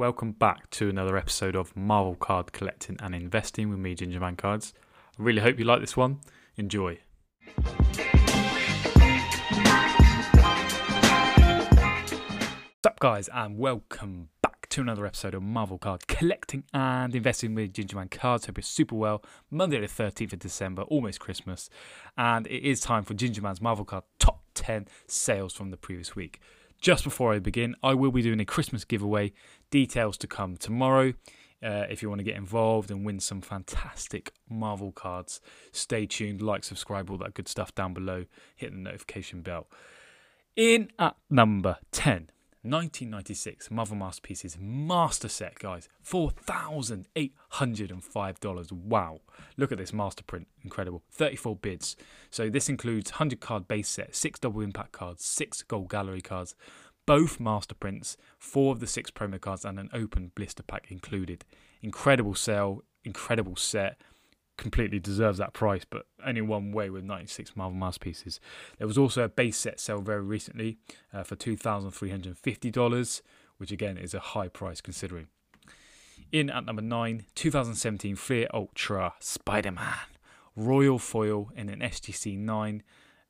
Welcome back to another episode of Marvel Card Collecting and Investing with me, Gingerman Cards. I really hope you like this one. Enjoy. What's up, guys, and welcome back to another episode of Marvel Card Collecting and Investing with Gingerman Cards. Hope you're super well. Monday, the 13th of December, almost Christmas, and it is time for Gingerman's Marvel Card Top 10 sales from the previous week. Just before I begin, I will be doing a Christmas giveaway. Details to come tomorrow. Uh, if you want to get involved and win some fantastic Marvel cards, stay tuned, like, subscribe, all that good stuff down below. Hit the notification bell. In at number 10, 1996 Marvel Masterpieces Master Set, guys. $4,805. Wow. Look at this master print. Incredible. 34 bids. So this includes 100 card base set, 6 double impact cards, 6 gold gallery cards, both master prints, 4 of the 6 promo cards, and an open blister pack included. Incredible sale, incredible set completely deserves that price, but only one way with 96 Marvel Masterpieces. There was also a base set sale very recently uh, for $2,350, which again is a high price considering. In at number 9, 2017 Fleer Ultra Spider Man Royal Foil in an SGC 9.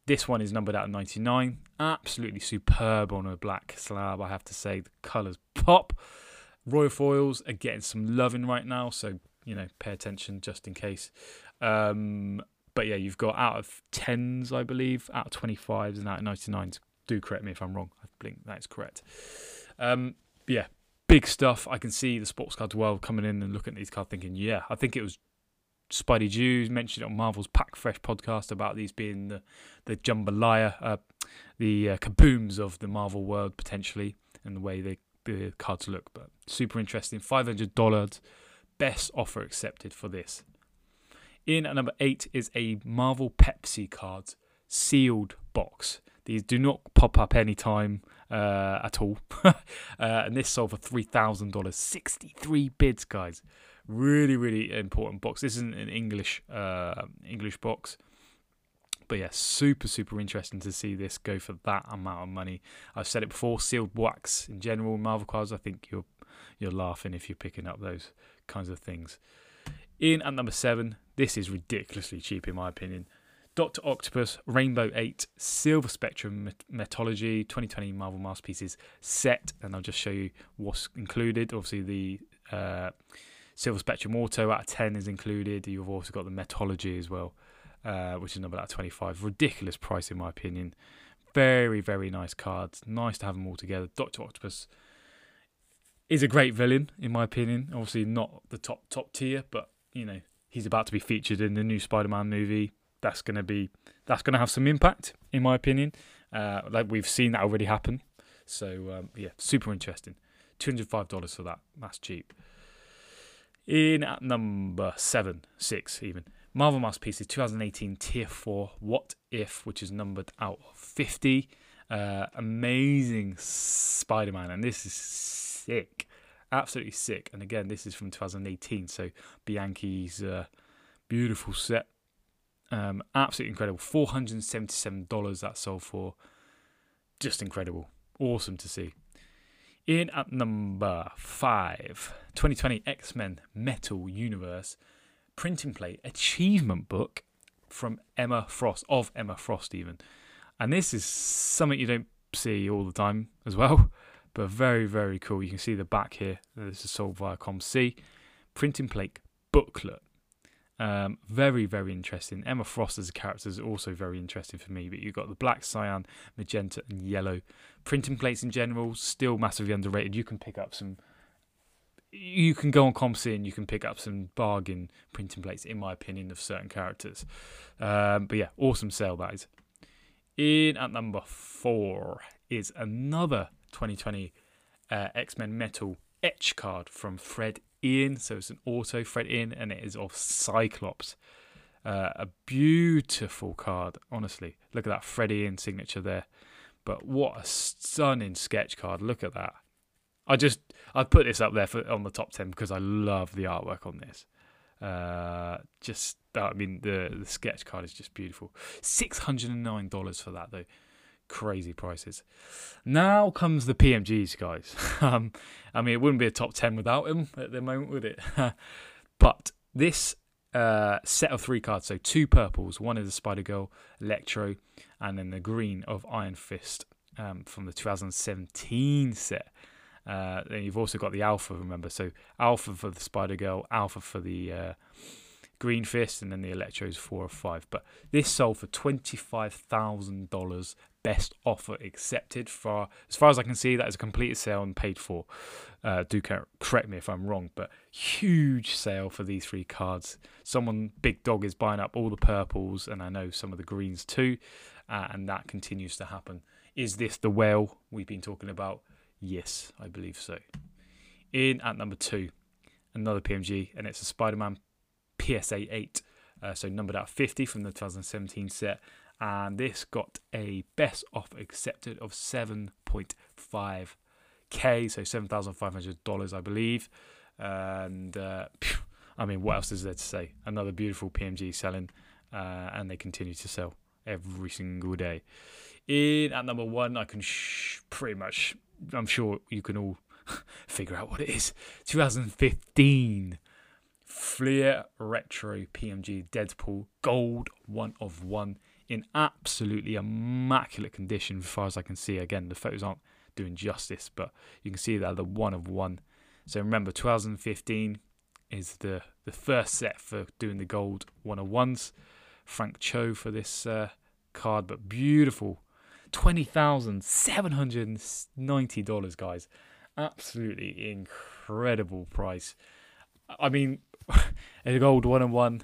This one is numbered out of 99. Absolutely superb on a black slab, I have to say. The colours pop. Royal Foils are getting some loving right now, so you know, pay attention just in case. Um, but yeah, you've got out of tens, I believe, out of 25s and out of 99s. Do correct me if I'm wrong. I think that is correct. Um, yeah, big stuff. I can see the sports cards world coming in and looking at these cards thinking, yeah, I think it was Spidey Jews mentioned on Marvel's Pack Fresh podcast about these being the, the jambalaya, uh, the uh, kabooms of the Marvel world potentially, and the way they, the cards look. But super interesting. $500 best offer accepted for this. In at number eight is a Marvel Pepsi cards sealed box. These do not pop up anytime uh, at all. uh, and this sold for $3,000. 63 bids, guys. Really, really important box. This isn't an English uh, English box. But yeah, super, super interesting to see this go for that amount of money. I've said it before, sealed wax in general, Marvel cards, I think you're you're laughing if you're picking up those kinds of things. In at number seven, this is ridiculously cheap in my opinion. Doctor Octopus Rainbow 8 Silver Spectrum Metology 2020 Marvel Masterpieces set, and I'll just show you what's included. Obviously, the uh, Silver Spectrum Auto out of 10 is included. You've also got the Metology as well, uh, which is number out of 25. Ridiculous price, in my opinion. Very, very nice cards. Nice to have them all together. Doctor Octopus is a great villain in my opinion. Obviously not the top top tier, but you know he's about to be featured in the new Spider-Man movie. That's gonna be that's gonna have some impact in my opinion. Uh, like we've seen that already happen. So um, yeah, super interesting. Two hundred five dollars for that. That's cheap. In at number seven, six even. Marvel Masterpieces 2018 Tier 4 What If, which is numbered out of 50. Uh, amazing Spider Man, and this is sick, absolutely sick. And again, this is from 2018, so Bianchi's uh, beautiful set, um, absolutely incredible. Four hundred and seventy-seven dollars that sold for, just incredible, awesome to see. In at number five, 2020 X Men Metal Universe printing plate achievement book from Emma Frost, of Emma Frost, even. And this is something you don't see all the time as well but very, very cool. You can see the back here. This is sold via COMC. Printing plate booklet. Um, very, very interesting. Emma Frost as a character is also very interesting for me. But you've got the black, cyan, magenta, and yellow. Printing plates in general, still massively underrated. You can pick up some. You can go on COMC and you can pick up some bargain printing plates, in my opinion, of certain characters. Um, but yeah, awesome sale that is. In at number four is another 2020 uh, X Men Metal etch card from Fred Ian. So it's an auto Fred Ian, and it is of Cyclops. Uh, a beautiful card, honestly. Look at that Fred Ian signature there. But what a stunning sketch card! Look at that. I just I put this up there for on the top ten because I love the artwork on this. Uh, just I mean the the sketch card is just beautiful. Six hundred and nine dollars for that though crazy prices. Now comes the PMGs, guys. um, I mean, it wouldn't be a top 10 without them at the moment, would it? but this uh, set of three cards, so two purples, one is the Spider Girl, Electro, and then the green of Iron Fist um, from the 2017 set. Uh, then you've also got the Alpha, remember? So Alpha for the Spider Girl, Alpha for the uh, Green Fist, and then the Electros four or five. But this sold for twenty five thousand dollars. Best offer accepted. For as far as I can see, that is a completed sale and paid for. Uh, do correct me if I'm wrong, but huge sale for these three cards. Someone big dog is buying up all the purples, and I know some of the greens too, uh, and that continues to happen. Is this the whale we've been talking about? Yes, I believe so. In at number two, another PMG, and it's a Spider-Man PSA 8, uh, so numbered at 50 from the 2017 set. And this got a best offer accepted of 7.5k, so $7,500, I believe. And uh, I mean, what else is there to say? Another beautiful PMG selling, uh, and they continue to sell every single day. In at number one, I can sh- pretty much, I'm sure you can all figure out what it is. 2015 Fleer Retro PMG Deadpool Gold one of one in absolutely immaculate condition as far as I can see. Again, the photos aren't doing justice, but you can see that the one of one. So remember, 2015 is the the first set for doing the gold one of ones. Frank Cho for this uh, card, but beautiful. Twenty thousand seven hundred and ninety dollars, guys. Absolutely incredible price. I mean, a gold one and one.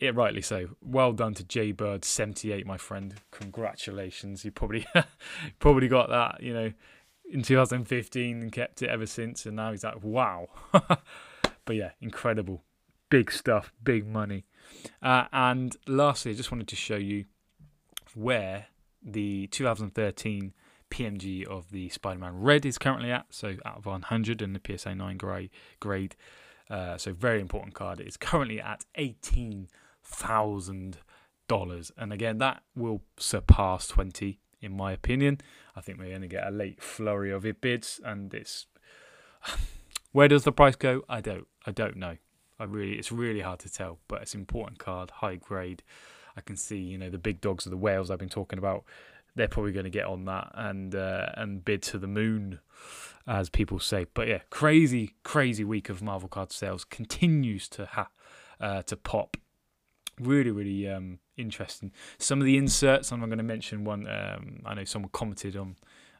Yeah, rightly so. Well done to Jay Bird, seventy eight, my friend. Congratulations. You probably probably got that, you know, in 2015 and kept it ever since, and now he's like, wow. but yeah, incredible, big stuff, big money. Uh, and lastly, I just wanted to show you where the 2013 PMG of the Spider-Man Red is currently at. So out of 100 in the PSA 9 grade, grade uh, so very important card. It's currently at eighteen thousand dollars, and again that will surpass twenty in my opinion. I think we're going to get a late flurry of it bids, and it's where does the price go? I don't. I don't know. I really, it's really hard to tell, but it's an important card, high grade. I can see, you know, the big dogs of the whales I've been talking about. They're probably going to get on that and uh, and bid to the moon as people say. But yeah, crazy, crazy week of Marvel card sales continues to ha- uh, to pop. Really, really um, interesting. Some of the inserts, I'm going to mention one. Um, I know someone commented on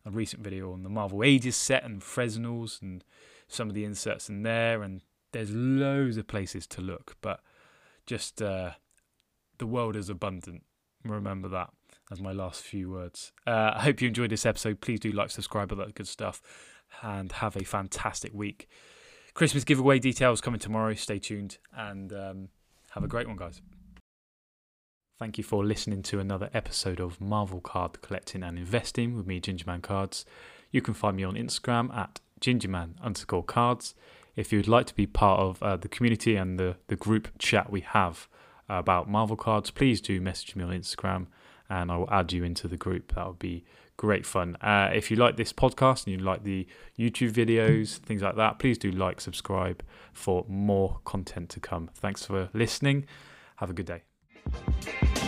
a recent video on the Marvel Ages set and Fresnels and some of the inserts in there. And there's loads of places to look, but just uh, the world is abundant. Remember that as my last few words. Uh, I hope you enjoyed this episode. Please do like, subscribe, all that good stuff and have a fantastic week. Christmas giveaway details coming tomorrow. Stay tuned and um, have a great one, guys. Thank you for listening to another episode of Marvel Card Collecting and Investing with me, Gingerman Cards. You can find me on Instagram at gingerman underscore cards. If you'd like to be part of uh, the community and the, the group chat we have about Marvel cards, please do message me on Instagram and I will add you into the group. That would be great fun. Uh, if you like this podcast and you like the YouTube videos, things like that, please do like, subscribe for more content to come. Thanks for listening. Have a good day. Thank you.